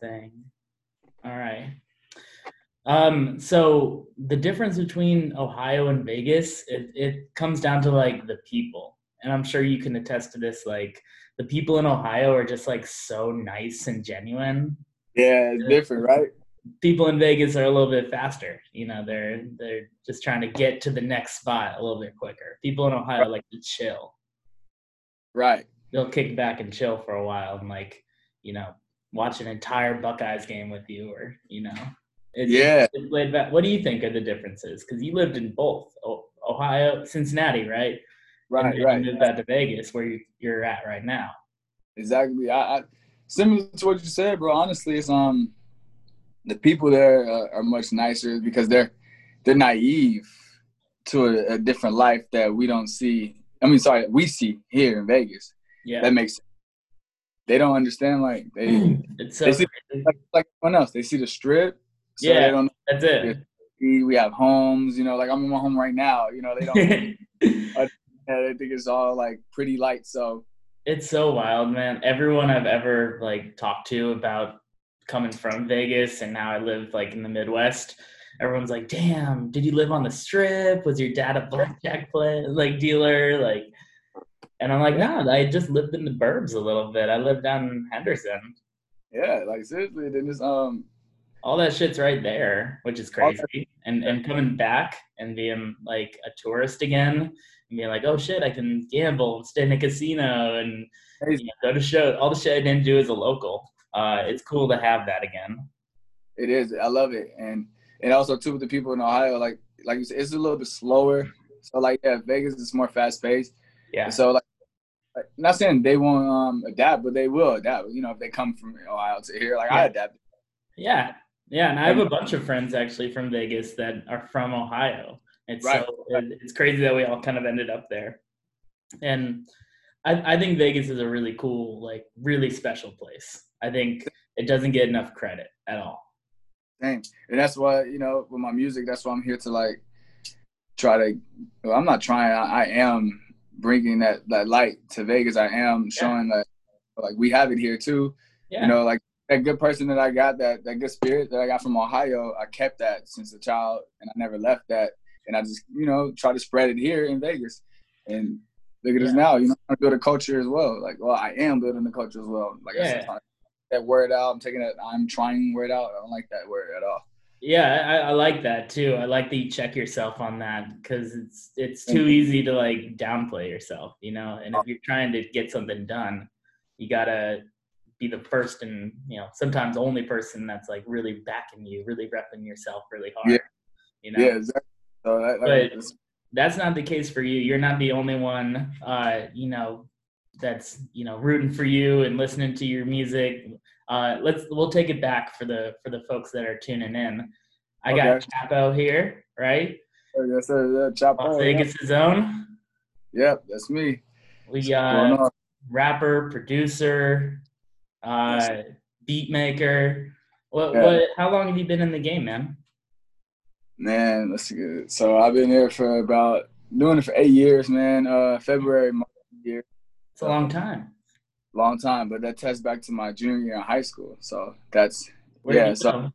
thing. All right. Um, so the difference between Ohio and Vegas, it, it comes down to like the people. And I'm sure you can attest to this. Like the people in Ohio are just like so nice and genuine. Yeah, it's different, right? People in Vegas are a little bit faster. You know, they're they're just trying to get to the next spot a little bit quicker. People in Ohio right. like to chill. Right. They'll kick back and chill for a while and like, you know, watch an entire Buckeyes game with you or, you know. It's, yeah. It's laid back. What do you think are the differences? Because you lived in both Ohio, Cincinnati, right? Right, and, right. And moved out to Vegas, where you, you're at right now. Exactly. I, I similar to what you said, bro. Honestly, it's um the people there uh, are much nicer because they're they're naive to a, a, different life that we don't see. I mean, sorry, we see here in Vegas. Yeah, that makes. Sense. They don't understand like they. it's so they see like, like everyone else. They see the strip. So yeah, that's it. We have homes, you know. Like I'm in my home right now. You know, they don't. I think it's all like pretty light. So it's so wild, man. Everyone I've ever like talked to about coming from Vegas and now I live like in the Midwest. Everyone's like, "Damn, did you live on the strip? Was your dad a blackjack play like dealer?" Like, and I'm like, "No, I just lived in the burbs a little bit. I lived down in Henderson." Yeah, like seriously, then this um, all that shit's right there, which is crazy. And and coming back and being like a tourist again and being like, oh shit, I can gamble and stay in a casino and you know, go to show. All the shit I didn't do as a local. Uh, it's cool to have that again. It is. I love it, and and also too with the people in Ohio, like like you said, it's a little bit slower. So like yeah, Vegas is more fast paced. Yeah. And so like, not saying they won't um, adapt, but they will adapt. You know, if they come from Ohio to here, like yeah. I adapt. Yeah, yeah, and I have a bunch of friends actually from Vegas that are from Ohio. It's right. so it's crazy that we all kind of ended up there. And I, I think Vegas is a really cool, like really special place. I think it doesn't get enough credit at all. Same. And that's why, you know, with my music, that's why I'm here to like try to well, I'm not trying, I, I, am bringing that that light to Vegas. I am showing yeah. that like we have it here too. Yeah. You know, like that good person that I got, that that good spirit that I got from Ohio, I kept that since a child, and I never left that. And I just, you know, try to spread it here in Vegas. And look at yeah. us now. You know, I'm build a culture as well. Like, well, I am building the culture as well. Like, yeah. I that word out. I'm taking that. I'm trying word out. I don't like that word at all. Yeah, I, I, like that too. I like that you check yourself on that because it's it's too easy to like downplay yourself, you know. And if you're trying to get something done, you gotta be the first and you know sometimes only person that's like really backing you, really repping yourself really hard. Yeah. You know. Yeah, exactly. So that, that but that's not the case for you. You're not the only one. Uh, you know, that's you know rooting for you and listening to your music. Uh, let's we'll take it back for the for the folks that are tuning in. I okay. got Chapo here, right? Oh, yes, sir. Yeah, Chapo. Las Vegas' yeah. own. Yep, that's me. We got rapper, producer, uh, beat maker. What, yeah. what? How long have you been in the game, man? Man, that's good. So I've been here for about doing it for eight years, man. Uh, February year. It's a long time. Long time, but that tests back to my junior year in high school. So that's Where yeah. So?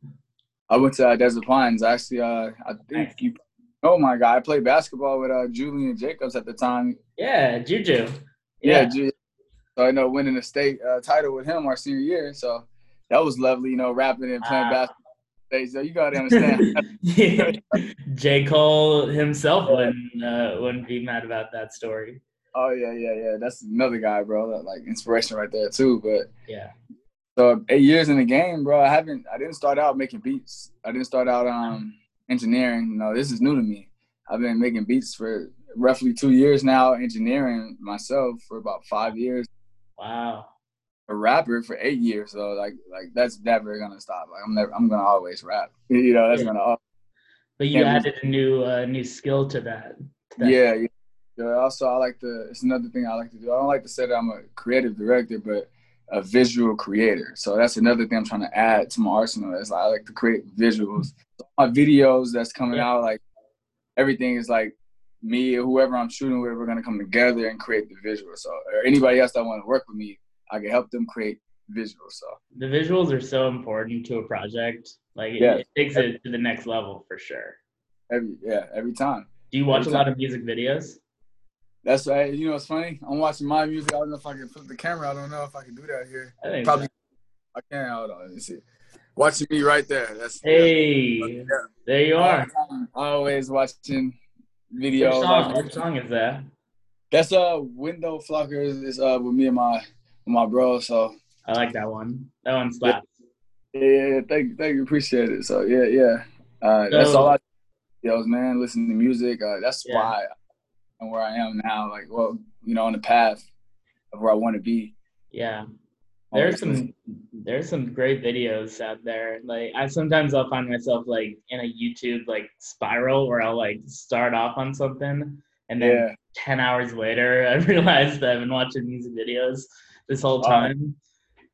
I went to uh, Desert Pines. Actually, uh, I think you. Oh my God! I played basketball with uh, Julian Jacobs at the time. Yeah, Juju. Yeah, yeah so I know winning a state uh, title with him our senior year. So that was lovely, you know, rapping and playing wow. basketball. So you gotta understand. J. Cole himself wouldn't uh, wouldn't be mad about that story. Oh yeah, yeah, yeah. That's another guy, bro. That, like inspiration right there too. But yeah. So eight years in the game, bro. I haven't. I didn't start out making beats. I didn't start out um engineering. You know, this is new to me. I've been making beats for roughly two years now. Engineering myself for about five years. Wow. A rapper for eight years, so like like that's never gonna stop. Like I'm never I'm gonna always rap. You know, that's yeah. gonna. But you added a new uh, new skill to that. To that. Yeah, yeah. Yeah, also, I like to. It's another thing I like to do. I don't like to say that I'm a creative director, but a visual creator. So that's another thing I'm trying to add to my arsenal. Is I like to create visuals. My videos that's coming yeah. out, like everything is like me or whoever I'm shooting with, we're gonna come together and create the visual. So or anybody else that want to work with me, I can help them create visuals. So The visuals are so important to a project. Like it, Yeah. it takes it to the next level for sure. every yeah, every time. Do you watch a Every lot of music videos? That's right. You know, it's funny. I'm watching my music. I don't know if I can flip the camera. I don't know if I can do that here. I Probably I can. Hold on. Let me see. Watching me right there. That's Hey, Yeah. there you are. Always watching Which videos. song? Which song is that? That's uh window flockers is uh with me and my my bro. So I like that one. That one slaps. yeah, yeah, yeah. thank thank you, appreciate it. So yeah, yeah. Uh, that's all I do, man. Listen to music. Uh, that's Yeah. why I'm where I am now. Like, well, you know, on the path of where I want to be. Yeah. There's some there's some great videos out there. Like I sometimes I'll find myself like in a YouTube like spiral where I'll like start off on something and then Yeah, ten hours later I realize that I've been watching music videos this whole time.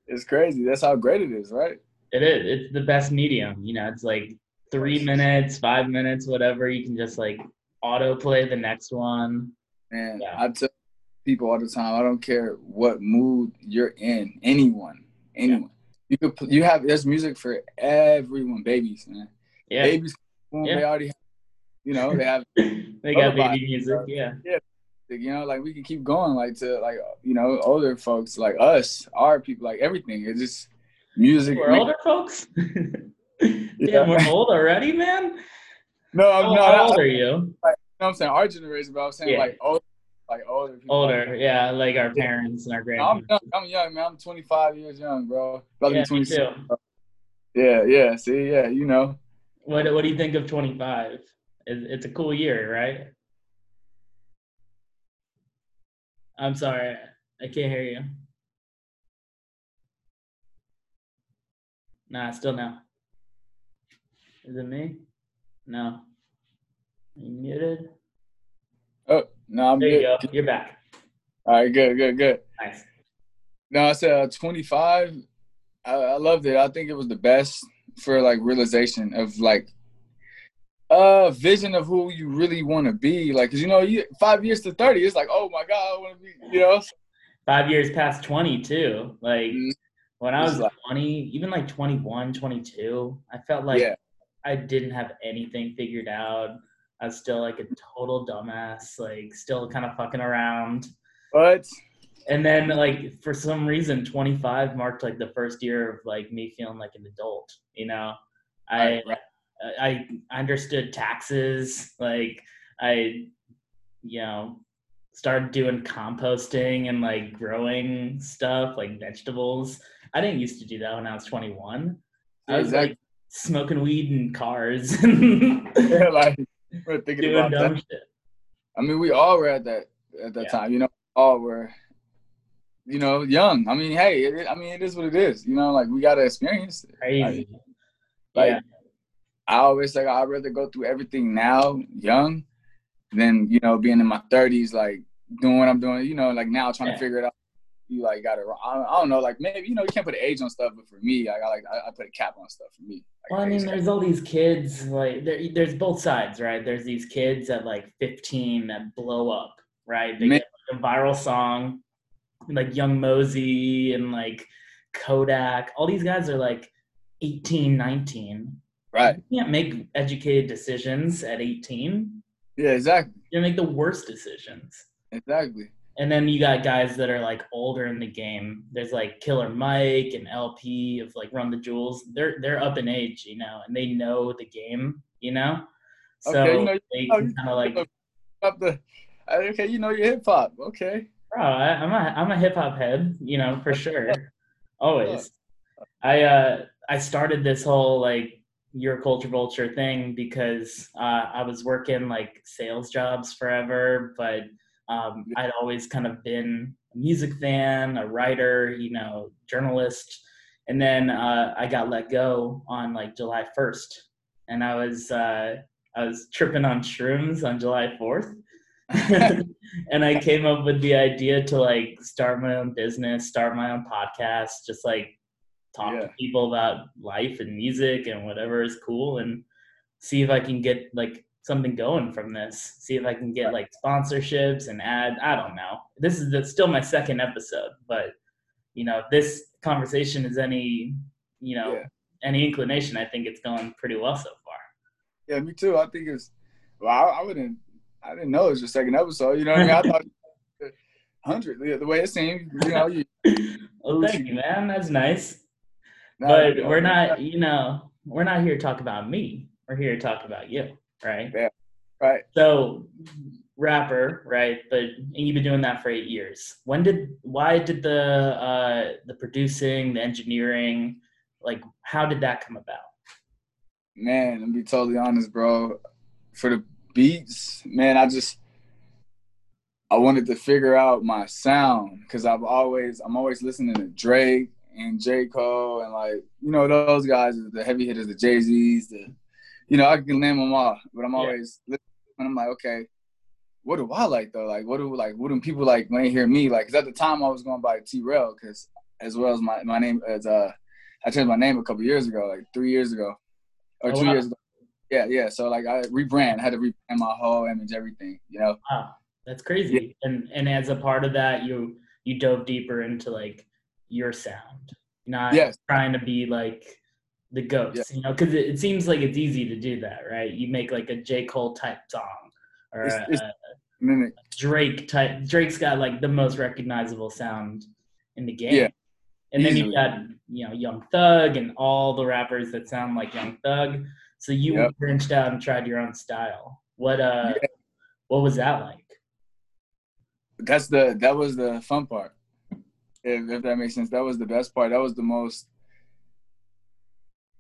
it's crazy. That's how great it is, right? It is. It's the best medium. You know, it's like three minutes, five minutes, whatever. You can just like autoplay the next one. And Yeah. I tell people all the time, I don't care what mood you're in. Anyone, anyone. You could you have there's music for everyone. Babies, man. Yeah. Babies, Yeah. they already, have, you know, they have. they got baby music. Yeah. Yeah. You know, like we can keep going, like to like you know older folks like us, our people, like everything. It's just music. We're older folks. Yeah. we're old already, man. No, I'm How, not. how old are you? you know what I'm saying our generation, but I'm saying Yeah. like older, like older people. Older, yeah, like our parents and our I'm grandparents. young, I'm young, man. I'm 25 years young, bro. About to Yeah, be me 26. too. Yeah, yeah. See, yeah, you know. What What do you think of 25? It- It's a cool year, right? I'm sorry, I can't hear you. Nah, still no. Is it me? No. Are you muted? Oh, no, I'm There you good. go. You're back. All right, good, good, good. Nice. No, I said uh, 25. I, I loved it. I think it was the best for like realization of like uh vision of who you really want to be. Like, cause you know, you five years to 30, it's like, oh my god, I want to be. You know. Five years past 20 too. Like Mhm. when I was like- 20, even like 21, 22, I felt like yeah, I didn't have anything figured out. I was still like a total dumbass, like still kind of fucking around. but And then like for some reason 25 marked like the first year of like me feeling like an adult, you know. I Right. I I understood taxes, like I you know started doing composting and like growing stuff like vegetables. I didn't used to do that when I was 21. I was Exactly. like smoking weed in cars yeah, like we're thinking doing about that. shit. I mean, we all were at that at that Yeah. time. You know, all were, you know, young. I mean, hey, it, I mean, it is what it is. You know, like we gotta experience. it. Crazy. Like, yeah. I always like I'd rather go through everything now, young, than you know being in my thirties, like doing what I'm doing. You know, like now trying Yeah. to figure it out. You like got it. I don't, I don't know. Like maybe you know you can't put an age on stuff, but for me, like I like I, I put a cap on stuff for me. Like, Well, I mean, age cap. there's all these kids like there, there's both sides, right? There's these kids at like 15 that blow up, right? They Man. get like a viral song, like Young Mosey and like Kodak. All these guys are like 18, 19. right? You can't make educated decisions at 18. Yeah, exactly, You make the worst decisions. exactly. And then you got guys that are like older in the game. There's like Killer Mike and El-P of like Run the Jewels. They're they're up in age, you know, and they know the game, you know. So Okay, you know- they kind of like, Up the, okay, you know your hip hop. Okay, bro, I, I'm a I'm a hip hop head, you know, for sure, always. I uh I started this whole like your culture vulture thing because uh, I was working like sales jobs forever, but um, I'd always kind of been a music fan, a writer, you know, journalist, and then uh, I got let go on like July 1st, and I was uh, I was tripping on shrooms on July 4th. and I came up with the idea to like start my own business, start my own podcast, just like talk Yeah. to people about life and music and whatever is cool and see if I can get like something going from this. See if I can get like sponsorships and ad. I don't know. This is the, still my second episode, but you know, this conversation is any, you know, Yeah. any inclination, I think it's going pretty well so far. Yeah, me too. I think it's. Well, I, I wouldn't. I didn't know it was your second episode. You know what I mean? I thought hundred. The, the way it seemed, you know, you. Well, thank you, man. That's nice. Nah, but we're not, you know, we're not here to talk about me. We're here to talk about you, right? right. So, rapper, right? But and you've been doing that for eight years. When did, why did the uh, the producing, the engineering, like, how did that come about? Man, to be totally honest, bro, for the beats, man, I just I wanted to figure out my sound because I've always I'm always listening to Drake and J Cole and like you know those guys, the heavy hitters, the Jay Z's, the you know I can name them all, but I'm always listening and I'm like, okay, what do I like though? Like, what do like what do people like when they hear me? Like, cause at the time I was going by T Rail because as well as my my name as uh I changed my name a couple years ago, like three years ago or Oh, two wow. years ago. Yeah, yeah. So like I rebrand, I had to rebrand my whole image, everything. You know. Wow, that's crazy. And and as a part of that, you you dove deeper into like your sound, not Yes. trying to be like the ghosts, you know, because it, it seems like it's easy to do that, right? You make like a J Cole type song or It's- a, it's- a Mimic. Drake type. Drake's got like the most recognizable sound in the game. Yeah, And then easily. you've got you know Young Thug and all the rappers that sound like Young Thug. So you Yep. branched out and tried your own style. What uh, what was that like? That's the that was the fun part. If, if that makes sense, that was the best part. That was the most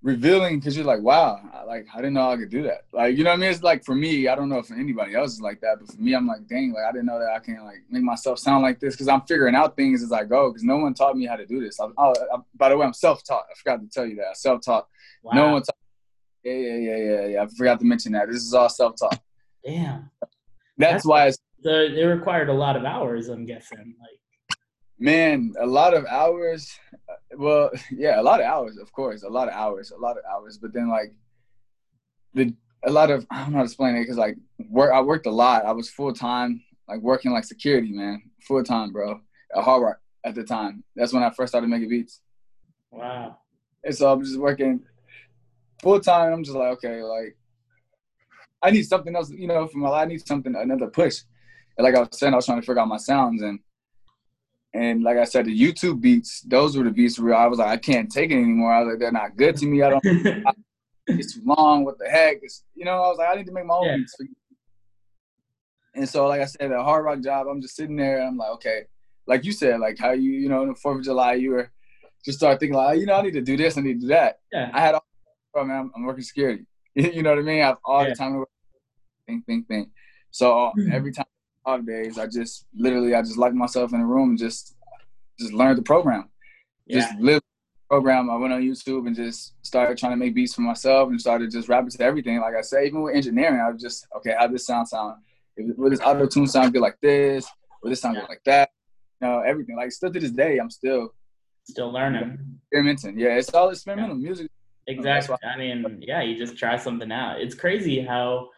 revealing because you're like, wow, I, like I didn't know I could do that. Like you know what I mean? It's like for me, I don't know if anybody else is like that, but for me, I'm like, dang, like I didn't know that I can like make myself sound like this because I'm figuring out things as I go because no one taught me how to do this. I, I, I, by the way, I'm self-taught. I forgot to tell you that. I'm self-taught. Wow. No one taught. Yeah, yeah, yeah, yeah, yeah. I forgot to mention that. This is all self-taught. Damn. That's That's- why it's So it required a lot of hours, I'm guessing. Like, Man, a lot of hours. Well, yeah, a lot of hours, of course, a lot of hours, a lot of hours. But then like the a lot of I don't know how to explain it because like work I worked a lot. I was full time, like working like security, man, full time, bro, at Hard Rock at the time. That's when I first started making beats. wow. And so I'm just working full time. I'm just like, okay, like I need something else, you know, for my life. I need something, another push. And like I was saying, I was trying to figure out my sounds and and like I said, the YouTube beats, those were the beats where I was like, I can't take it anymore. I was like, they're not good to me. I don't. It's too long. What the heck? It's, you know, I was like, I need to make my own Yeah. beats. And so, like I said, a hard rock job. I'm just sitting there. I'm like, okay, like you said, like how you, you know, on the Fourth of July, you were just start thinking like, you know, I need to do this. I need to do that. yeah. I had all, oh man, I'm, working security. you know what I mean? I have all Yeah. the time to work. Think, think, think. So Mhm. every time off days, I just literally I just locked myself in a room and just just learned the program. Yeah. Just live the program. I went on YouTube and just started trying to make beats for myself and started just rapping to everything. Like I said, even with engineering, I was just okay. How this sound sound? If- Will this auto tune sound good like this? Will this sound Yeah. good like that? You know, everything. Like still to this day, I'm still Still learning. experimenting. Yeah, it's all experimental music. Exactly. I mean, yeah, you just try something out. It's crazy how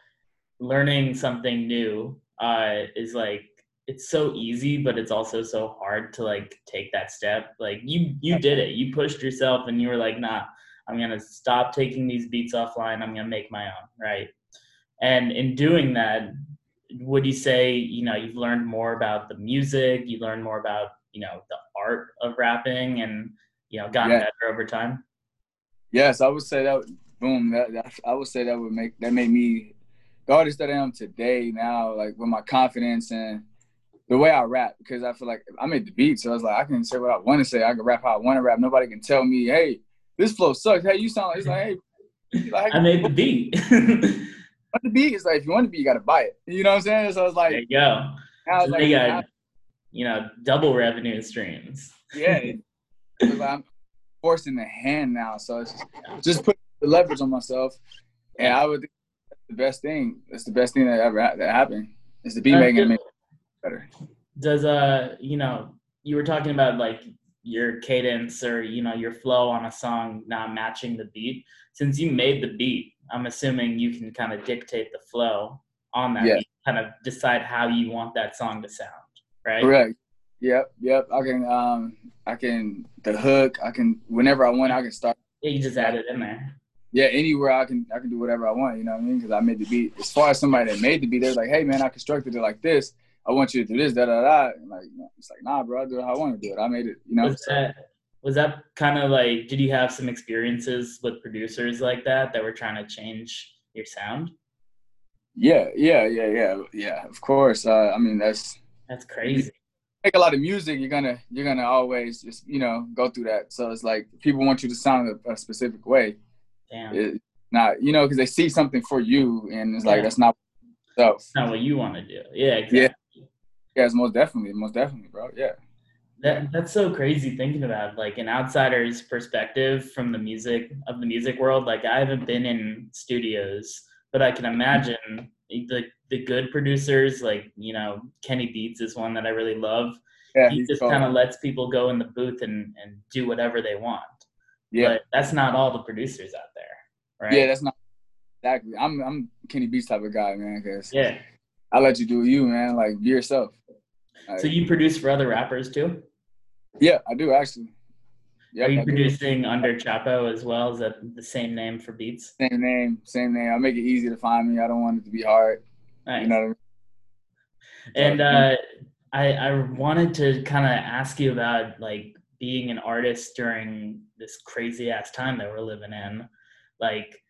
learning something new uh, is like it's so easy, but it's also so hard to like take that step. Like you, you did it. You pushed yourself, and you were like, "Nah, I'm gonna stop taking these beats offline. I'm gonna make my own." Right. And in doing that, would you say you know you've learned more about the music? You learned more about you know the art of rapping, and you know gotten Yeah. better over time. Yes, I would say that. Boom. That, that I would say that would make that made me the artist that I am today. Now, like with my confidence and the way I rap, because I feel like I made the beat, so I was like, I can say what I want to say. I can rap how I want to rap. Nobody can tell me, hey, this flow sucks. Hey, you sound like it's like, hey, like, I made the beat. But the beat is like if you want the beat, you got to buy it. You know what I'm saying? So it's there like, you go. now it's So like, they got, you know, double revenue streams. yeah, like I'm forcing the hand now. So it's just put the leverage on myself, and I would the best thing. That's the best thing that ever ha- that happened. Is the beat Uh, making me better. Does uh, you know, you were talking about like your cadence or you know your flow on a song not matching the beat. Since you made the beat, I'm assuming you can kind of dictate the flow on that Yeah. beat, kind of decide how you want that song to sound, right? Correct. Yep, yep. I can um I can the hook, I can whenever I want I can start Yeah, you just add it in there. Yeah, anywhere I can I can do whatever I want, you know what I mean? Because I made the beat. As far as somebody that made the beat, they're like, hey man, I constructed it like this. I want you to do this, da da da. And like, you know, it's like, nah, bro, I do it how I want to do it. I made it, you know. Was that was that kind of like? Did you have some experiences with producers like that that were trying to change your sound? Yeah, yeah, yeah, yeah, yeah. Of course. Uh, I mean, that's That's crazy. make a lot of music. You're gonna you're gonna always just you know go through that. So it's like people want you to sound a, a specific way. Damn, It, not you know because they see something for you, and it's like that's not. So that's not what you want to do. Yeah, exactly. yeah, it's most definitely, most definitely, bro. Yeah. That that's so crazy thinking about like an outsider's perspective from the music of the music world. Like I haven't been in studios, but I can imagine the the good producers, like you know, Kenny Beats is one that I really love. Yeah. he just kind of lets people go in the booth and and do whatever they want. Yeah. But that's not all the producers out there, right? Yeah, that's not exactly. I'm I'm Kenny Beats type of guy, man. Cause yeah. I let you do you, man. Like be yourself. Like, So you produce for other rappers too? yeah, I do actually. Yeah, Are you producing under Chapo as well? Is that the same name for beats? Same name, same name. I make it easy to find me. I don't want it to be hard. Nice. You know what I mean? And uh, I, I wanted to kind of ask you about like being an artist during this crazy ass time that we're living in. Like,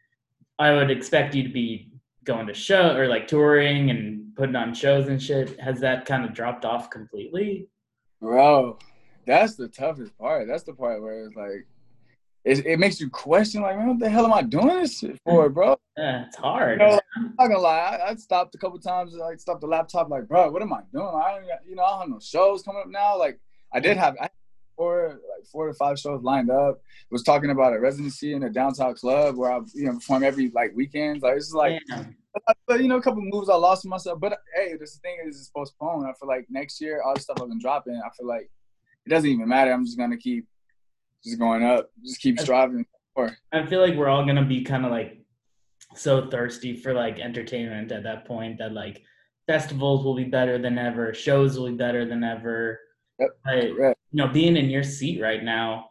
I would expect you to be going to show or like touring and putting on shows and shit. Has that kind of dropped off completely? Bro, that's the toughest part. That's the part where it's like, it, it makes you question, like, man, what the hell am I doing this shit for, hmm. bro? Yeah, it's hard. You know, I'm not gonna lie, I, I stopped a couple times, like, stopped the laptop, like, bro, what am I doing? I don't, you know, I don't have no shows coming up now. Like, I did have I four, like, four to five shows lined up. Was talking about a residency in a downtown club where I, you know, perform every like weekends. Like, it's like, but you know, a couple moves I lost myself. But hey, this thing is it's postponed. I feel like next year, all the stuff I've been dropping, I feel like it doesn't even matter. I'm just gonna keep just going up, just keep striving. Or I feel like we're all gonna be kind of like so thirsty for like entertainment at that point that like festivals will be better than ever, shows will be better than ever. Yep, correct. You know, being in your seat right now,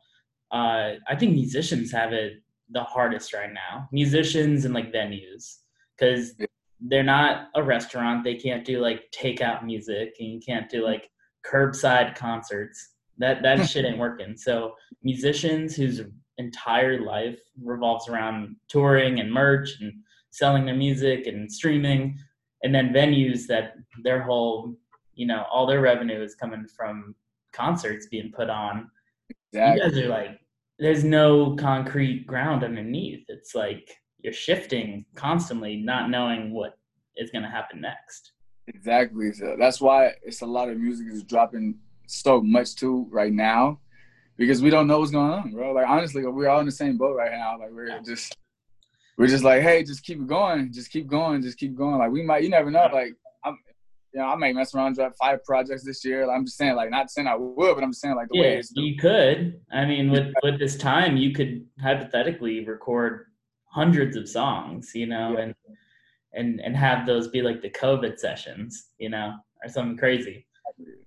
uh, I think musicians have it the hardest right now. Musicians and like venues, because they're not a restaurant. They can't do like takeout music, and you can't do like curbside concerts. That that shit ain't working. So musicians whose entire life revolves around touring and merch and selling their music and streaming, and then venues that their whole, you know, all their revenue is coming from concerts being put on. exactly. You guys are like, there's no concrete ground underneath. It's like you're shifting constantly, not knowing what is going to happen next. Exactly. So that's why it's a lot of music is dropping so much too right now, because we don't know what's going on, bro. Like honestly, we're all in the same boat right now. Like we're just, we're just like, hey, just keep it going, just keep going, just keep going. Like we might, you never know. Like you know, I might mess around, drop five projects this year. I'm just saying, like not saying I would, but I'm just saying like the way Yeah, it's. you could. I mean, with with this time, you could hypothetically record hundreds of songs, you know, Yeah. and and and have those be like the COVID sessions, you know, or something crazy.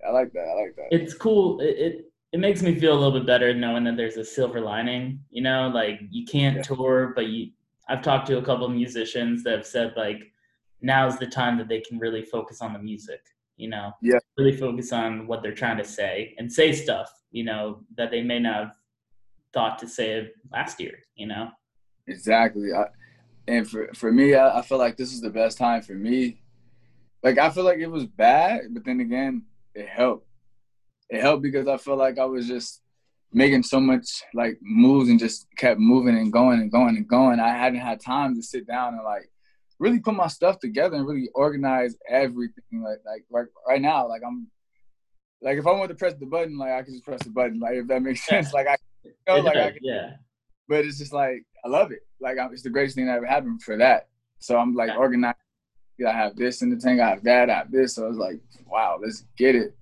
I like that. I like that. It's cool. It, it it makes me feel a little bit better knowing that there's a silver lining. You know, like you can't Yeah. tour, but you. I've talked to a couple of musicians that have said like, now's the time that they can really focus on the music. You know, Yeah. really focus on what they're trying to say and say stuff. You know that they may not have thought to say last year. You know. Exactly. I, and for for me, I, I feel like this is the best time for me. Like I feel like it was bad, but then again, it helped. It helped because I felt like I was just making so much like moves and just kept moving and going and going and going. I hadn't had time to sit down and like really put my stuff together and really organize everything. Like like right, right now, like I'm like if I want to press the button, like I can just press the button. Like if that makes sense. Like I you know, like I can yeah. but it's just like I love it. Like I'm, it's the greatest thing that ever happened for that. So I'm like Yeah. organized. I have this in the tank. I have that. I have this. So I was like, wow, let's get it.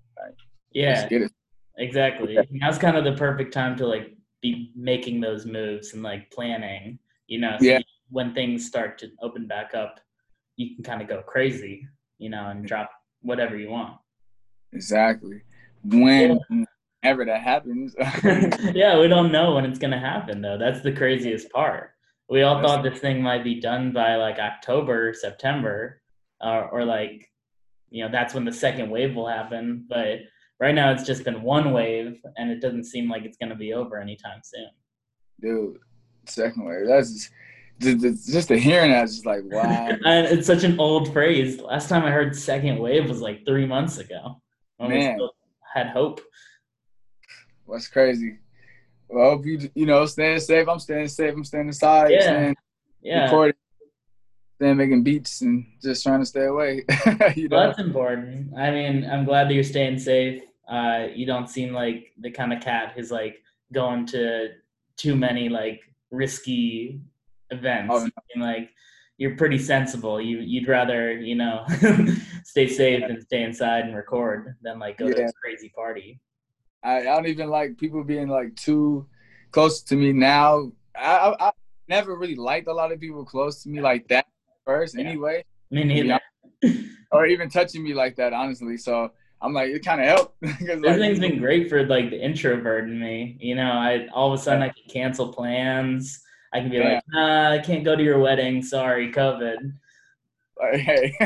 Yeah. Let's get it. Exactly. Now's kind of the perfect time to like be making those moves and like planning, you know, so Yeah. When things start to open back up, you can kind of go crazy, you know, and drop whatever you want. Exactly. when yeah. ever that happens. yeah, we don't know when it's gonna happen though. That's the craziest part. We all thought this thing might be done by like October, September, uh, or like, you know, that's when the second wave will happen. But right now, it's just been one wave, and it doesn't seem like it's gonna be over anytime soon. Dude, second wave. That's just, just the hearing that is just like wow. and it's such an old phrase. Last time I heard second wave was like three months ago. Man, had hope. What's crazy? Well, I hope you you know staying safe. I'm staying safe. I'm staying inside. Yeah. Staying yeah. Recording, staying making beats and just trying to stay away. you know? Well, that's important. I mean, I'm glad that you're staying safe. Uh, you don't seem like the kind of cat who's like going to too many like risky events. Oh, no. like you're pretty sensible. You you'd rather you know stay safe and stay inside and record than like go yeah. to a crazy party. I, I don't even like people being like too close to me now. I, I, I never really liked a lot of people close to me like that first. Yeah. Anyway, me neither. or even touching me like that, honestly. So I'm like, it kind of helped. this like, been great for like the introvert in me. You know, I all of a sudden I can cancel plans. I can be yeah. like, nah, I can't go to your wedding. Sorry, COVID. Hey.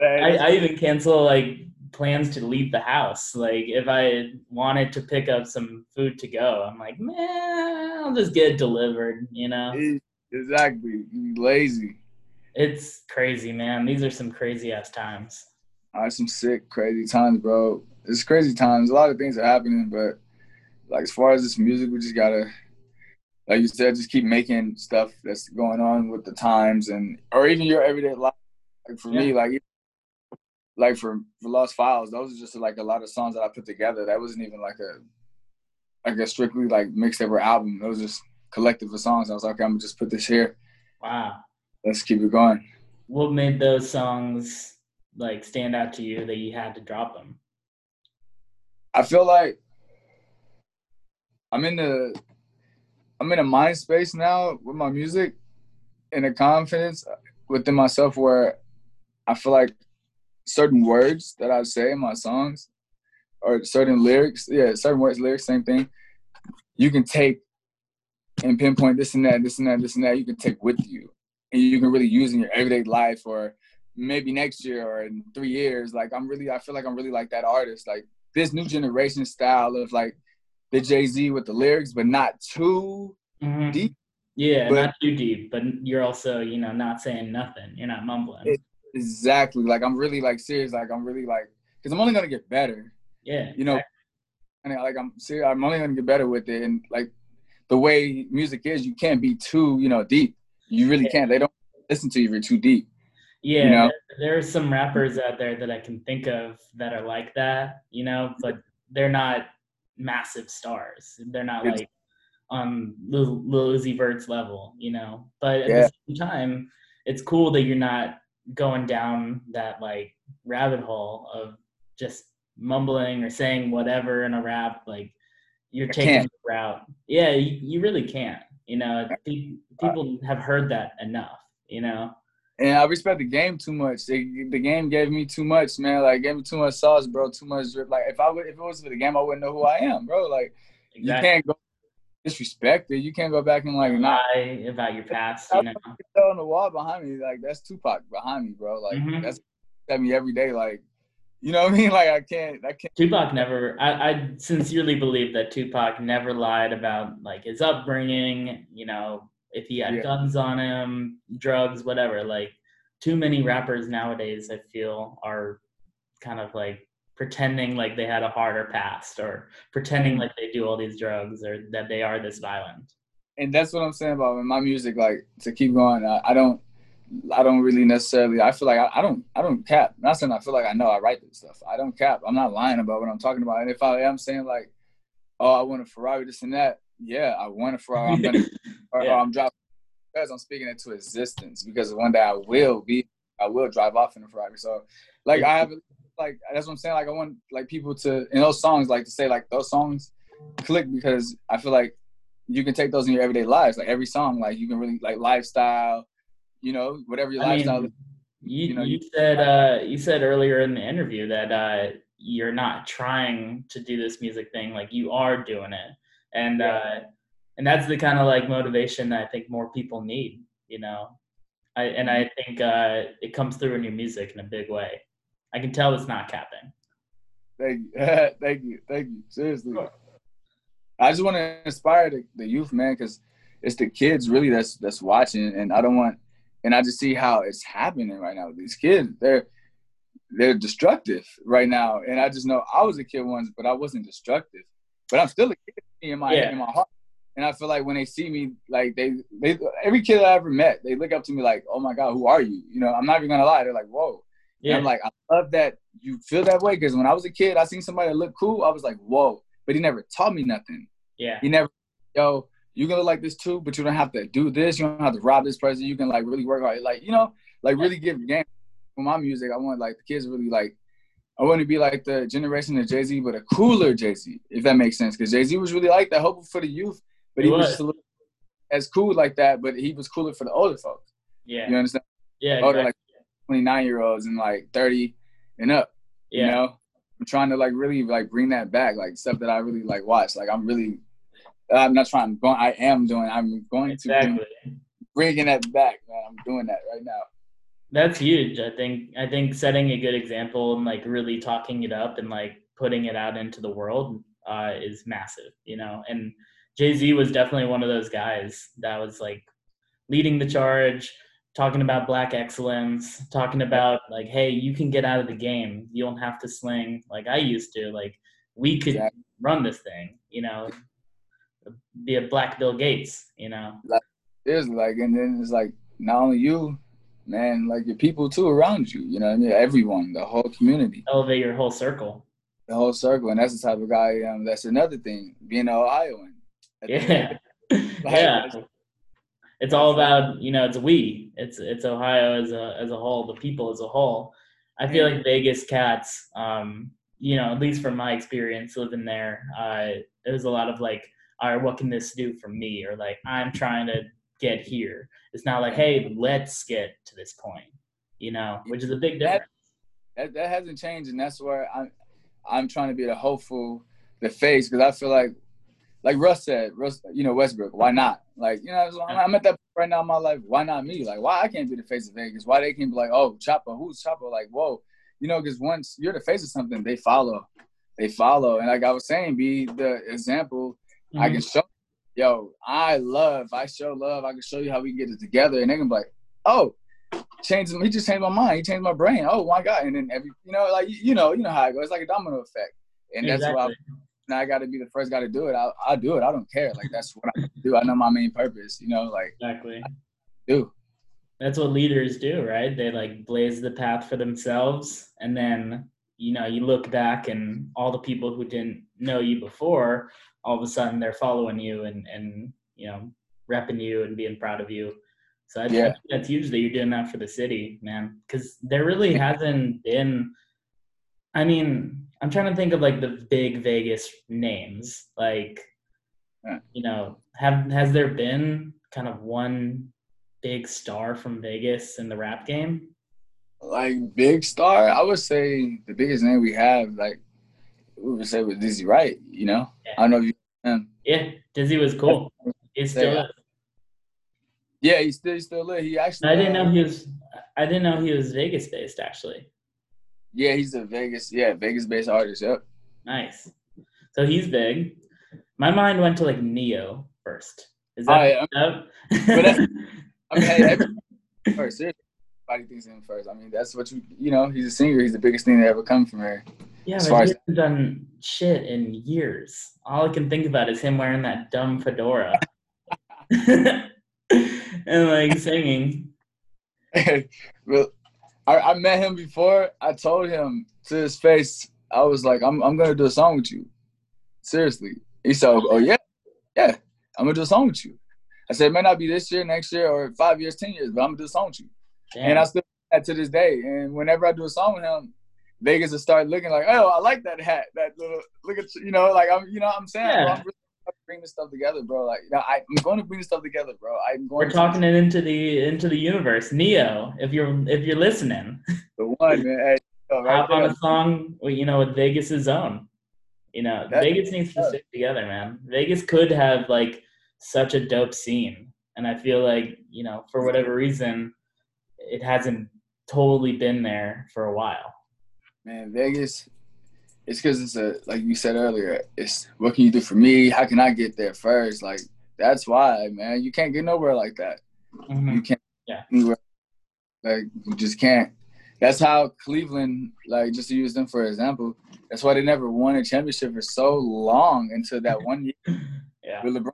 I, I even cancel like plans to leave the house. Like if I wanted to pick up some food to go, I'm like, man, I'll just get it delivered. You know? Exactly. You lazy. It's crazy, man. These are some crazy ass times. Are some sick, crazy times, bro. It's crazy times. A lot of things are happening, but like as far as this music, we just gotta like you said, just keep making stuff that's going on with the times and or even your everyday life. Like for yeah. me, like like for for Lost Files, those are just like a lot of songs that I put together. That wasn't even like a like a strictly like mixtape or album. It was just collective of songs. I was like, okay, I'm gonna just put this here. Wow. Let's keep it going. What made those songs like stand out to you that you had to drop them? I feel like I'm in the I'm in a mind space now with my music and a confidence within myself where I feel like certain words that I say in my songs or certain lyrics, yeah, certain words, lyrics, same thing, you can take and pinpoint this and that, this and that, this and that, you can take with you. And you can really use in your everyday life or maybe next year or in three years. Like I'm really I feel like I'm really like that artist. Like this new generation style of like the Jay Z with the lyrics, but not too mm-hmm. deep. Yeah, but, not too deep, but you're also, you know, not saying nothing. You're not mumbling. It, exactly. Like I'm really like serious. Like I'm really like because I'm only gonna get better. Yeah. You know, and like I'm serious. I'm only gonna get better with it. And like the way music is, you can't be too, you know, deep. You really yeah. can't. They don't listen to you if you're too deep. Yeah, you know? there are some rappers out there that I can think of that are like that, you know, but they're not massive stars. They're not like on Lil, Lil Uzi Vert's level, you know. But at yeah. the same time, it's cool that you're not going down that like rabbit hole of just mumbling or saying whatever in a rap. Like you're taking the route. Yeah, you, you really can't. You know, people have heard that enough. You know. And I respect the game too much. the game gave me too much, man. Like gave me too much sauce, bro. Too much drip. Like if I would, if it was for the game, I wouldn't know who I am, bro. Like exactly. you can't go disrespected. You can't go back and like lie about your past. You know, on the wall behind me, like that's Tupac behind me, bro. Like mm-hmm. that's at me every day. Like, you know what I mean? Like I can't, I can't. Tupac never. I, I sincerely believe that Tupac never lied about like his upbringing. You know, if he had yeah. guns on him, drugs, whatever. Like, too many rappers nowadays, I feel, are kind of like pretending like they had a harder past or pretending mm-hmm. like they do all these drugs or that they are this violent. And that's what I'm saying about my music. Like to keep going, I, I don't, I don't really necessarily. I feel like I, I, don't, I don't cap. not saying I feel like I know I write this stuff. I don't cap. I'm not lying about what I'm talking about. And if I am saying like, oh, I want a Ferrari, this and that, yeah, I want a Ferrari. I'm gonna, or, yeah. or I'm dropping because I'm speaking into existence because one day I will be, I will drive off in a Ferrari. So, like, I have like that's what I'm saying. Like I want like people to in those songs like to say like those songs click because I feel like you can take those in your everyday lives. Like every song, like you can really like lifestyle, you know, whatever your I lifestyle. Mean, you, you, know, you said uh, you said earlier in the interview that uh, you're not trying to do this music thing like you are doing it and uh and that's the kind of like motivation that i think more people need you know i and i think uh it comes through in your music in a big way i can tell it's not capping Thank you. thank you. Thank you. Seriously. I just want to inspire the, the youth, man, because it's the kids really that's that's watching, and I don't want, and I just see how it's happening right now with these kids. They're they're destructive right now, and I just know I was a kid once, but I wasn't destructive, but I'm still a kid in my Yeah. in my heart, and I feel like when they see me, like they they every kid I ever met, they look up to me like, oh my god, who are you? You know, I'm not even gonna lie, they're like, whoa. And yeah I'm like, I love that you feel that way because when I was a kid, I seen somebody that looked cool. I was like, whoa. But he never taught me nothing. yeah He never, yo, you gonna look like this too, but you don't have to do this. You don't have to rob this person. You can like really work hard. Like, you know, like really give game for my music. I want like the kids really like, I want to be like the generation of Jay Z, but a cooler Jay Z, if that makes sense. Because Jay Z was really like that, hopeful for the youth, but He he was was. little as cool like that, but he was cooler for the older folks. yeah You understand? yeah older, exactly. like 29 year olds and like 30 and up. yeah You know, I'm trying to like really like bring that back, like stuff that I really like watch. Like I'm really, I'm not trying. I'm going. I am doing. I'm going to exactly bring, bringing that back, man. I'm doing that right now. That's huge. I think I think setting a good example and like really talking it up and like putting it out into the world uh, is massive, you know. And Jay Z was definitely one of those guys that was like leading the charge, talking about black excellence, talking about like, hey, you can get out of the game. You don't have to sling like I used to. Like we could Exactly. run this thing, you know. Be a black Bill Gates, you know. There's like, and then it's like not only you, man, like your people too around you. You know, I mean, everyone, the whole community, Elevate your whole circle. the whole circle, and that's the type of guy am. That's another thing, being an Ohioan. At the end of the Yeah. yeah. It's all about, you know, it's we. It's it's Ohio as a as a whole, the people as a whole. I feel like Vegas cats, um, you know, at least from my experience living there, uh, it was a lot of like, all right, what can this do for me? Or like, I'm trying to get here. It's not like, hey, let's get to this point, you know, which is a big That- difference. that, that hasn't changed, and that's where I'm I'm trying to be the hopeful, the face, because I feel like, like Russ said, Russ, you know Westbrook, why not? Like you know, I'm, at that point right now in my life. Why not me? Like why I can't be the face of Vegas? Why they can't be like, oh Chapo, who's Chapo? Like whoa, you know, because once you're the face of something, they follow, they follow, and like I was saying, be the example. I Mhm. can show, yo, I love, I show love. I can show you how we can get it together, and they can be like, oh, changed. He just changed my mind. He changed my brain. Oh my god! And then every, you know, like you- know, you know how it goes. It's like a domino effect, and that's why Exactly. I got to be the first guy to do it. I I do it. I don't care. Like that's what I do. I know my main purpose. You know, like Exactly. do. that's what leaders do right they like blaze the path for themselves and then you know you look back and all the people who didn't know you before all of a sudden they're following you and and you know repping you and being proud of you so I, Yeah. that's huge that you're doing that for the city man because there really hasn't been i mean i'm trying to think of like the big vegas names like Yeah. you know have has there been kind of one big star from Vegas in the rap game? Like big star, I would say the biggest name we have, like we would say was Dizzy Wright. You know, I don't know if you. Um, Yeah, Dizzy was cool. He's still. Yeah. yeah, he's still he's still lit. He actually. I didn't uh, know he was. I didn't know he was Vegas based. Actually, Yeah, he's a Vegas. Yeah, Vegas based artist. Yep. nice. So he's big. My mind went to like Ne-Yo first. Is that? yeah. Yep. But that's- I mean, hey, every- first. Seriously, everybody thinks of him first. I mean, that's what you you know. He's a singer. He's the biggest thing that ever come from here. Yeah, as but far he hasn't done shit in years. All I can think about is him wearing that dumb fedora and like singing. well, I, I met him before. I told him to his face, I was like, I'm I'm gonna do a song with you. Seriously. He said, Oh yeah, yeah, I'm gonna do a song with you. I said, it may not be this year, next year, or five years, ten years, but I'm gonna do a song with you. Damn. And I still do that to this day. And whenever I do a song with him, Vegas will start looking like, oh, I like that hat. That little look at you know, like I'm you know what I'm saying, bro, Yeah. I'm really bring this stuff together, bro. Like, you know, I, I'm going to bring this stuff together, bro. I'm going We're to talking it into the into the universe. Ne-Yo, if you're if you're listening. the one, man. Hey, Oh, right hop on a song, you know, with Vegas's own. You know, That- Vegas needs to stick together, man. Vegas could have like such a dope scene, and I feel like you know, for whatever reason, it hasn't totally been there for a while. Man, Vegas. It's because it's a like you said earlier. It's what can you do for me? How can I get there first? Like that's why, man. You can't get nowhere like that. Mhm. You can't. Yeah. Anywhere. Like you just can't. That's how Cleveland, like just to use them for example. That's why they never won a championship for so long until that one year Yeah, with LeBron. You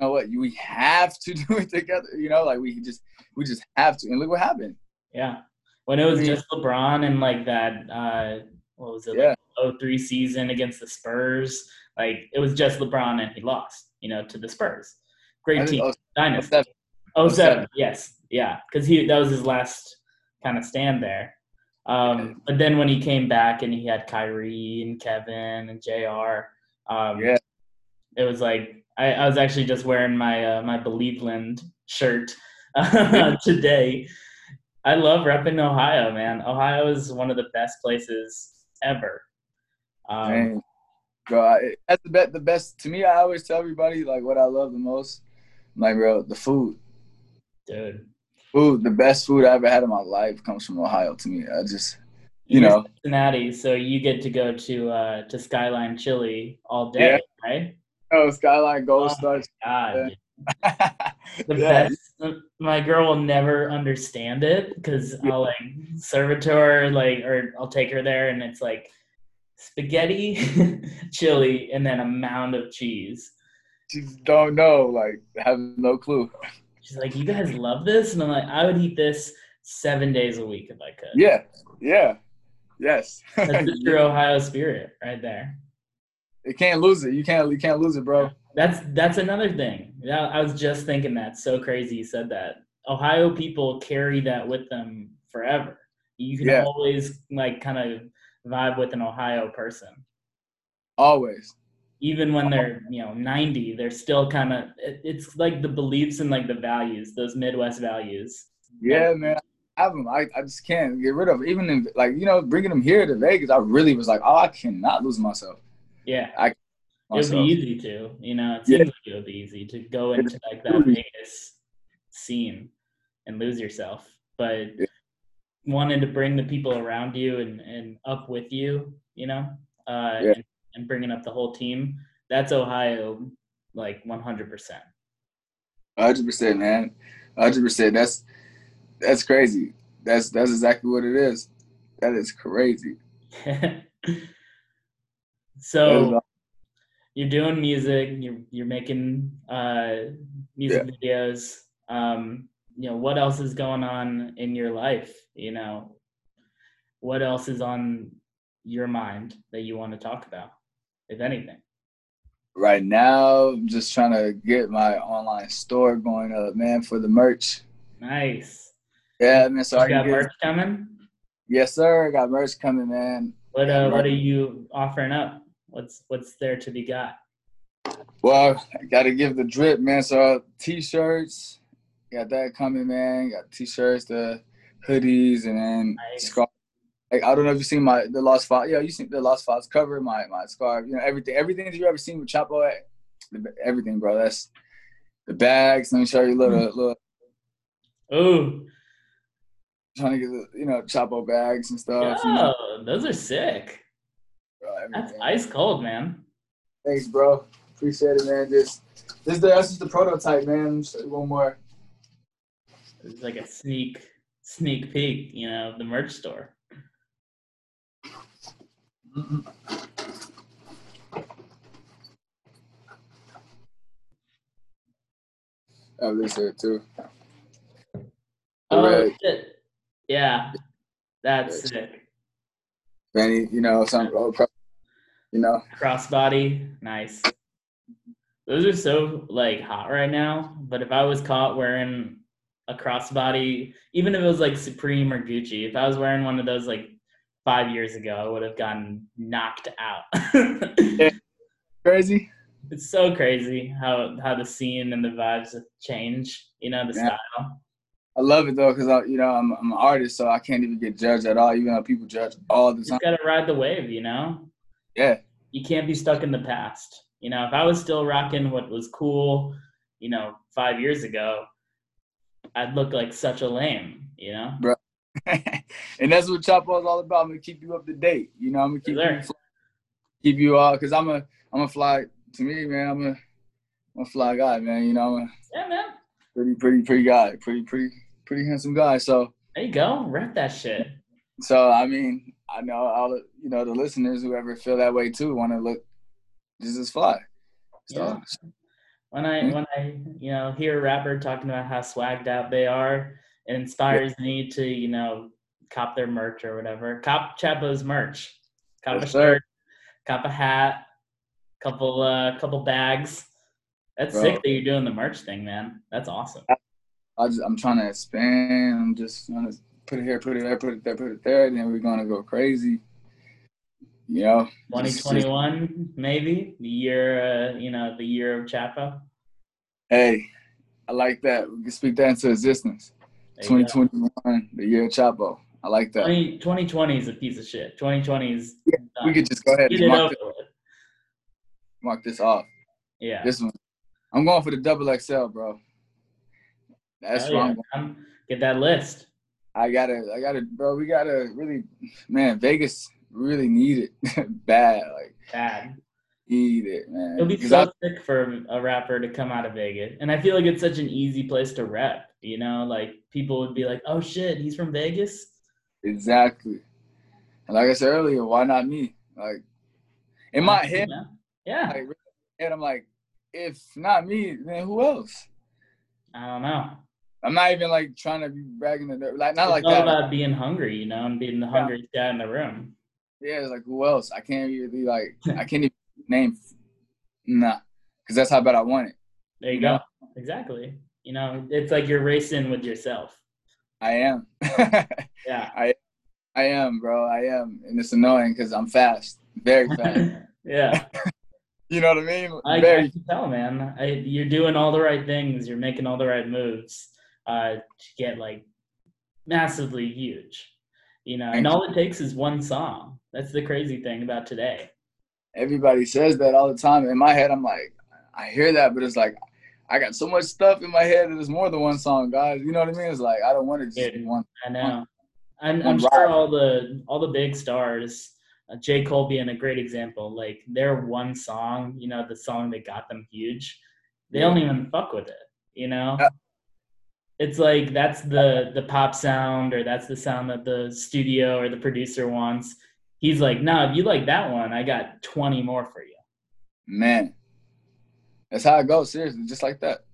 know what? We have to do it together. You know, like we just we just have to. And look what happened. yeah. When it was just LeBron and like that, uh, what was it? Yeah. Like 03 season against the Spurs. Like it was just LeBron and he lost, you know, to the Spurs. Great team, think- dynasty. seven. Oh, 07. seven. Yes. Yeah. Because he that was his last kind of stand there. Um, but then when he came back and he had Kyrie and Kevin and JR, um, Yeah. it was like I, I was actually just wearing my uh, my Believeland shirt today. I love repping Ohio, man. Ohio is one of the best places ever. Um, bro, I, that's the best. The best to me. I always tell everybody like what I love the most. Like, bro, the food. dude, Food, the best food I ever had in my life comes from Ohio. To me, I just, you You're know, Cincinnati, so you get to go to uh, to Skyline Chili all day, right? oh, Skyline Gold Oh, Stars. God, Yeah. The Yeah. best. My girl will never understand it because I'll like serve it to her, like, or I'll take her there, and it's like spaghetti, chili, and then a mound of cheese. She don't know. Like, have no clue. She's like, "You guys love this," and I'm like, "I would eat this seven days a week if I could." Yeah, yeah, yes. That's the true Ohio spirit right there. you can't lose it. You can't. You can't lose it, bro. That's that's another thing. Yeah, I was just thinking that. So crazy you said that. Ohio people carry that with them forever. You can Yeah. always like kind of vibe with an Ohio person. Always. Even when uh-huh. they're, you know, 90, they're still kind of it, it's like the beliefs and like the values, those Midwest values. Yeah, man. I have them. I, I just can't get rid of. It. Even in, like you know, bringing them here to Vegas, I really was like, oh, I cannot lose myself. Yeah. It would be easy to, you know, it Yeah. seems like it would be easy to go into like that Vegas scene and lose yourself. But Yeah. wanting to bring the people around you and, and up with you, you know, uh, Yeah. and, and bringing up the whole team, that's Ohio, like 100%. hundred percent, man. hundred percent. That's that's crazy. That's that's exactly what it is. That is crazy. So you're doing music, you're, you're making uh, music videos. Um, you know, what else is going on in your life? You know, what else is on your mind that you want to talk about, if anything? right now, I'm just trying to get my online store going up, man, for the merch. Nice. Yeah, man. So you I got get, merch coming? yes, sir. I Got merch coming, man. What uh, what are you offering up? What's what's there to be got? Well, I got to give the drip, man. So t-shirts, got that coming, man. Got t-shirts, the hoodies, and then Nice. scarf. Like I don't know if you've seen my the Lost Files. Yeah, you seen the Lost Files cover, my my scarf. You know everything, everything that you ever seen with Chapo. Eh? Everything, bro. That's the bags. Let me show you a little mm. little. Ooh, Trying to get the you know Chapo bags and stuff. you know, those are sick. Bro, That's ice cold, man. Thanks, bro. Appreciate it, man. Just this that's just the prototype, man. Just one more. It's like a sneak sneak peek, you know, of the merch store. have this here too. Oh Right. shit. Yeah. That's Right. sick. Benny, you know, some oh, you know. Crossbody, nice. Those are so like hot right now. But if I was caught wearing a crossbody, even if it was like Supreme or Gucci, if I was wearing one of those like five years ago, I would have gotten knocked out. Crazy. it's so crazy how how the scene and the vibes change. You know the Yeah. style. I love it though, cause I, you know, I'm, I'm an artist, so I can't even get judged at all, even though people judge all the time. just gotta ride the wave, you know. Yeah, You can't be stuck in the past. You know, if I was still rocking what was cool, you know, five years ago, I'd look like such a lame. You know. Bro. and that's what Chapo is all about. I'm gonna keep you up to date. You know, I'm gonna keep Yes, you, keep you all, cause I'm a, I'm a fly. To me, man, I'm a, I'm a fly guy, man. You know, I'm a Yeah, man. pretty, pretty, pretty guy, pretty, pretty, pretty handsome guy. So, There you go. Rep that shit. So I mean, I know all the, you know, the listeners, whoever feel that way too, want to look just as fly. So, Yeah. When I Mhm. when I you know hear a rapper talking about how swagged out they are, it inspires me to you know cop their merch or whatever. Cop Chapo's merch. Cop Yes, a sir. shirt. Cop a hat. Couple uh couple bags. That's Bro. sick that you're doing the merch thing, man. That's awesome. I just, I'm trying to expand. I'm just trying to put it here, put it there, put it there, put it there. And then we're gonna go crazy. You know, just- 2021, maybe the year, uh, you know, the year of Chapo. Hey, I like that. We can speak that into existence. There you go. 2021, the year of Chapo. I like that. 20, 2020 is a piece of shit. 2020 is we could just go ahead and mark this, mark this off. Yeah. This one, I'm going for the double XL, bro. That's Hell wrong. yeah. Get that list. I gotta, I gotta, bro. We gotta really, man. Vegas really need it bad, like Bad. need it, man. It'll be so I- sick for a rapper to come out of Vegas. And I feel like it's such an easy place to rep, you know? Like people would be like, oh shit, he's from Vegas? exactly. And like I said earlier, why not me? Like in my head, Yeah. like, and I'm like, if not me, then who else? I don't know. I'm not even like trying to be bragging, to, like not it's like all that. about being hungry, you know, and being the hungriest guy in the room. Yeah, it's like who else? I can't really like I can't even name nah, because that's how bad I want it. There you Yeah. go. Exactly. You know, it's like you're racing with yourself. I am, Yeah. I I am, bro. I am, and it's annoying because I'm fast, very fast. yeah. you know what I mean? I, I can tell, man. I, you're doing all the right things. You're making all the right moves uh, to get like massively huge. You know, and all it takes is one song. That's the crazy thing about today. Everybody says that all the time. In my head, I'm like, I hear that, but it's like I got so much stuff in my head that it's more than one song, guys. You know what I mean? It's like I don't want to just Dude. one. I know. I'm, One I'm sure all the all the big stars, uh, J Cole being a great example. Like their one song, you know, the song that got them huge, they Yeah. don't even fuck with it. You know. It's like that's the the pop sound or that's the sound that the studio or the producer wants. He's like, no, if you like that one, I got 20 more for you. Man, that's how it goes. Seriously, just like that.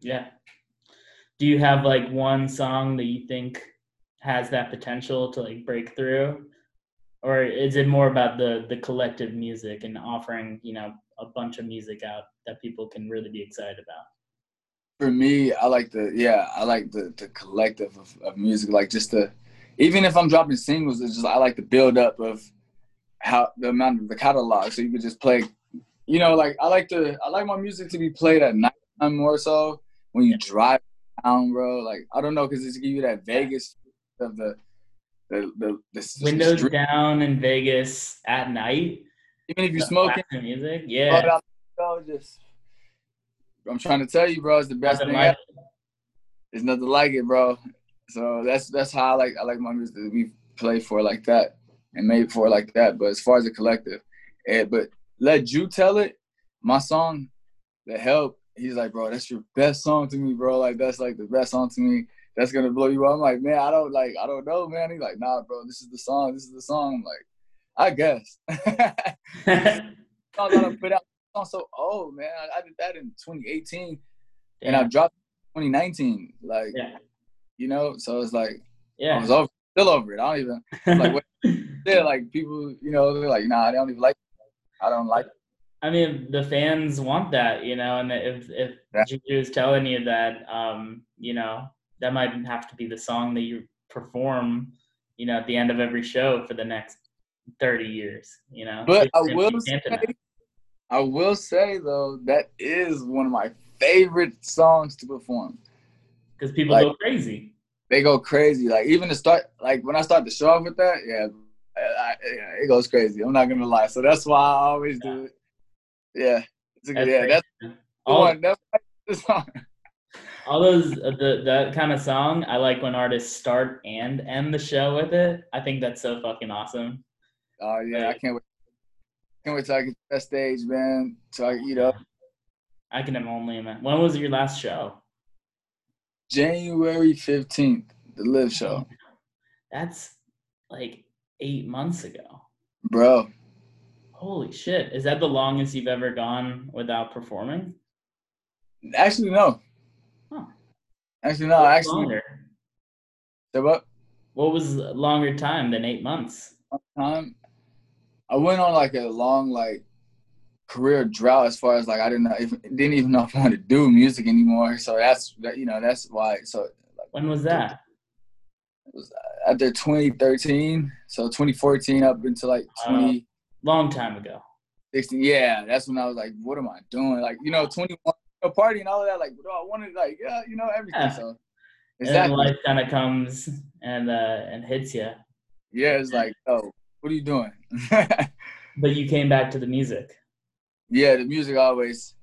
Yeah. Do you have like one song that you think has that potential to like break through? Or is it more about the the collective music and offering, you know, a bunch of music out that people can really be excited about? For me, I like the yeah, I like the the collective of, of music. Like just the even if I'm dropping singles, it's just I like the build up of how the amount of the catalog. So you could just play, you know, like I like to I like my music to be played at night time more so when you drive down, bro. Like I don't know, cause it's give you that Vegas of the the the, the Windows street. down in Vegas at night. Even if you're smoking, music. Yeah. out the window, just I'm trying to tell you, bro, it's the best Nothing thing like ever. There's nothing like it, bro. So that's that's how I like I like my music to be played for like that and made for like that. But as far as the collective, eh, but let you tell it. My song, the help. He's like, bro, that's your best song to me, bro. Like that's like the best song to me. That's gonna blow you up. I'm like, man, I don't like, I don't know, man. He's like, nah, bro, this is the song. This is the song. I'm like, I guess. I put out. Song so old, man. I, I did that in 2018, and I dropped 2019. Like, yeah. you know, so it's like yeah, I was over, still over it. I don't even like what yeah, like people, you know, they're like, nah, they don't even like. It. I don't like. It. I mean, the fans want that, you know, and if if Yeah. Juju is telling you that, um, you know, that might have to be the song that you perform, you know, at the end of every show for the next thirty years, you know. But I will say. I will say though, that is one of my favorite songs to perform. because people like- go crazy. they go crazy. Like even to start, like when I start the show off with that, yeah, I, I, it goes crazy. I'm not gonna lie. So that's why I always yeah. do it. Yeah, it's a, That's yeah, great. that's all, one. That's the song. all those uh, the that kind of song I like when artists start and end the show with it. I think that's so fucking awesome. Oh yeah, I can't wait. Can't wait till I get that stage, man. Till I eat up. I can only imagine. When was your last show? January fifteenth, the live show, That's like eight months ago. bro. Holy shit! Is that the longest you've ever gone without performing? Actually, no. Huh. Actually, no. Actually, longer? say what? What was longer time than eight months? time I went on like a long like career drought as far as like I didn't know, if, didn't even know if I wanted to do music anymore. So that's that you know that's why. So When was that? it was after 2013, so 2014 up until like Wow. 2016. Long time ago. Yeah, that's when I was like, what am I doing? Like you know 21 a party and all of that. Like what do I wanted like yeah you know everything. Yeah. So And exactly. then life kind of comes and uh, and hits you. yeah, it's like oh what are you doing? But you came back to the music. Yeah, the music always,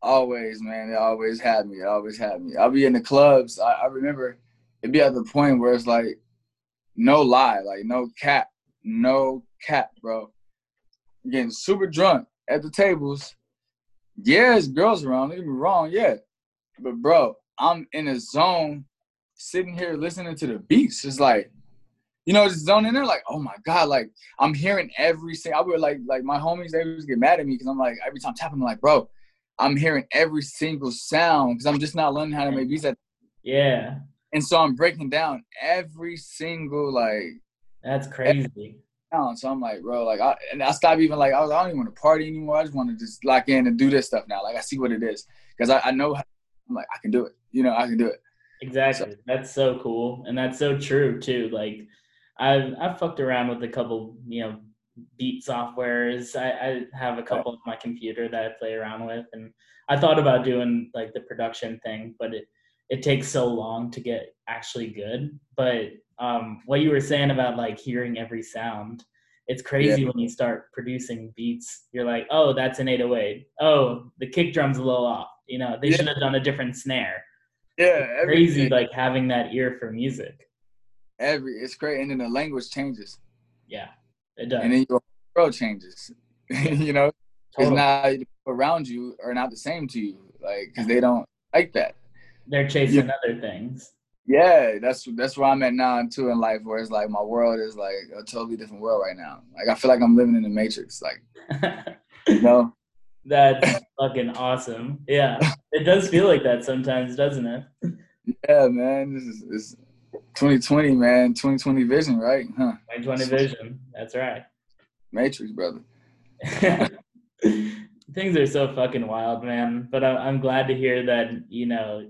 always, man, it always had me. It always had me. I'll be in the clubs. I, I remember it'd be at the point where it's like, no lie, like no cap, no cap, bro. Getting super drunk at the tables. Yeah, it's girls around. Don't get me wrong, yeah, but bro, I'm in a zone, sitting here listening to the beats. It's like, you know, just zoning in there, like, oh my god, like I'm hearing every single. I would like like my homies. They always get mad at me because I'm like every time I'm tapping, I'm like, bro, I'm hearing every single sound because I'm just not learning how to make beats. At, Yeah, and so I'm breaking down every single like that's crazy. sound. So I'm like, bro, like, I, and I stopped even like I, was, I don't even want to party anymore. I just want to just lock in and do this stuff now. Like I see what it is because I, I know. How, I'm like I can do it. You know, I can do it. Exactly. That's so cool, and that's so true too. Like, I've I've fucked around with a couple, you know, beat softwares. I, I have a couple on my computer that I play around with, and I thought about doing like the production thing, but it it takes so long to get actually good. But um, what you were saying about like hearing every sound, it's crazy when you start producing beats. You're like, oh, that's an 808. Oh, the kick drum's a little off. You know, they Yeah. should have done a different snare Yeah, crazy like having that ear for music every it's great, and then the language changes, yeah it does and then your world changes. you know, because Totally. now the people around you are not the same to you, like because they don't like that. they're chasing other things Yeah, that's that's where I'm at now too in life, where it's like my world is like a totally different world right now. Like I feel like I'm living in the matrix. Like you know, that's fucking awesome yeah it does feel like that sometimes doesn't it yeah, man. This is it's 2020, man. 2020 vision, right? Huh? 2020 vision that's right Matrix, brother. things are so fucking wild man but i'm glad to hear that you know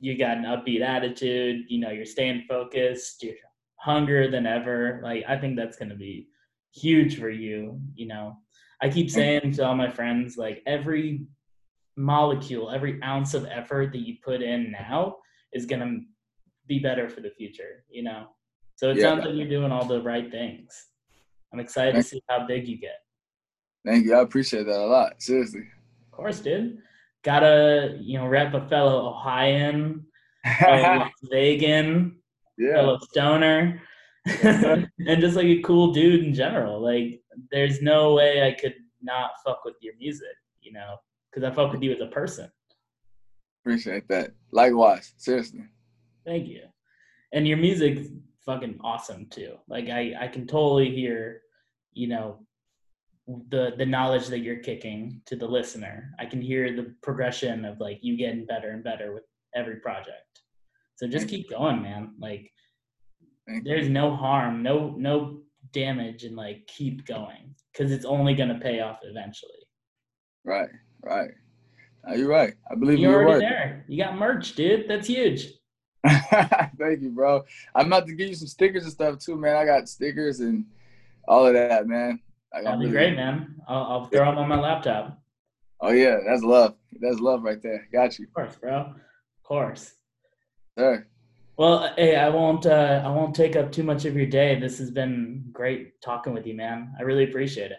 you got an upbeat attitude you know you're staying focused you're hungrier than ever like i think that's going to be huge for you you know i keep saying to all my friends like every molecule every ounce of effort that you put in now is going to be better for the future you know so it Yeah. sounds like you're doing all the right things i'm excited to see how big you get Thank you. I appreciate that a lot. Seriously. Of course, dude. Gotta, you know, rep a fellow Ohioan, fellow Vegan, yeah. fellow stoner, and just like a cool dude in general. Like, there's no way I could not fuck with your music, you know, because I fuck with you as a person. Appreciate that. Likewise. Seriously. Thank you. And your music's fucking awesome too. Like, I, I can totally hear, you know, the the knowledge that you're kicking to the listener. I can hear the progression of like you getting better and better with every project. So just keep going, man. Like Thank you. there's no harm, no no damage and like keep going cuz it's only going to pay off eventually. Right. Right. You're right. I believe You're your already there. You got merch, dude. That's huge. Thank you, bro. I'm about to give you some stickers and stuff too, man. I got stickers and all of that, man. That'd be really- great, man. I'll, I'll throw them on my laptop. Oh yeah, that's love. That's love right there. Got you, Of course, bro. Of course. sir. Well, hey, I won't. Uh, I won't take up too much of your day. This has been great talking with you, man. I really appreciate it.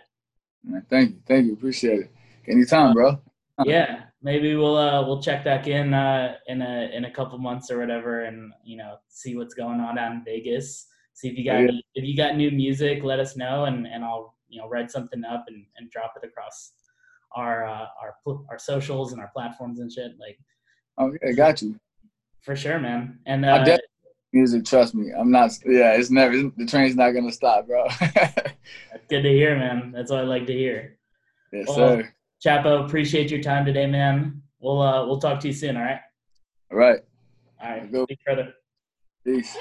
Man, thank you, thank you, appreciate it. Anytime, bro. Yeah, maybe we'll uh, we'll check back in uh, in a in a couple months or whatever, and you know see what's going on down in Vegas. See if you got Yeah. any, if you got new music, let us know, and and I'll you know write something up and, and drop it across our uh, our our socials and our platforms and shit. Like Okay, got you. for sure, man. And I uh, Music, trust me. I'm not. Yeah, it's never. The train's not gonna stop, bro. that's good to hear, man. That's what I like to hear. Well, sir. Chapo, appreciate your time today, man. We'll uh, we'll talk to you soon. All right. All right. All right. Go. Speak further. Peace.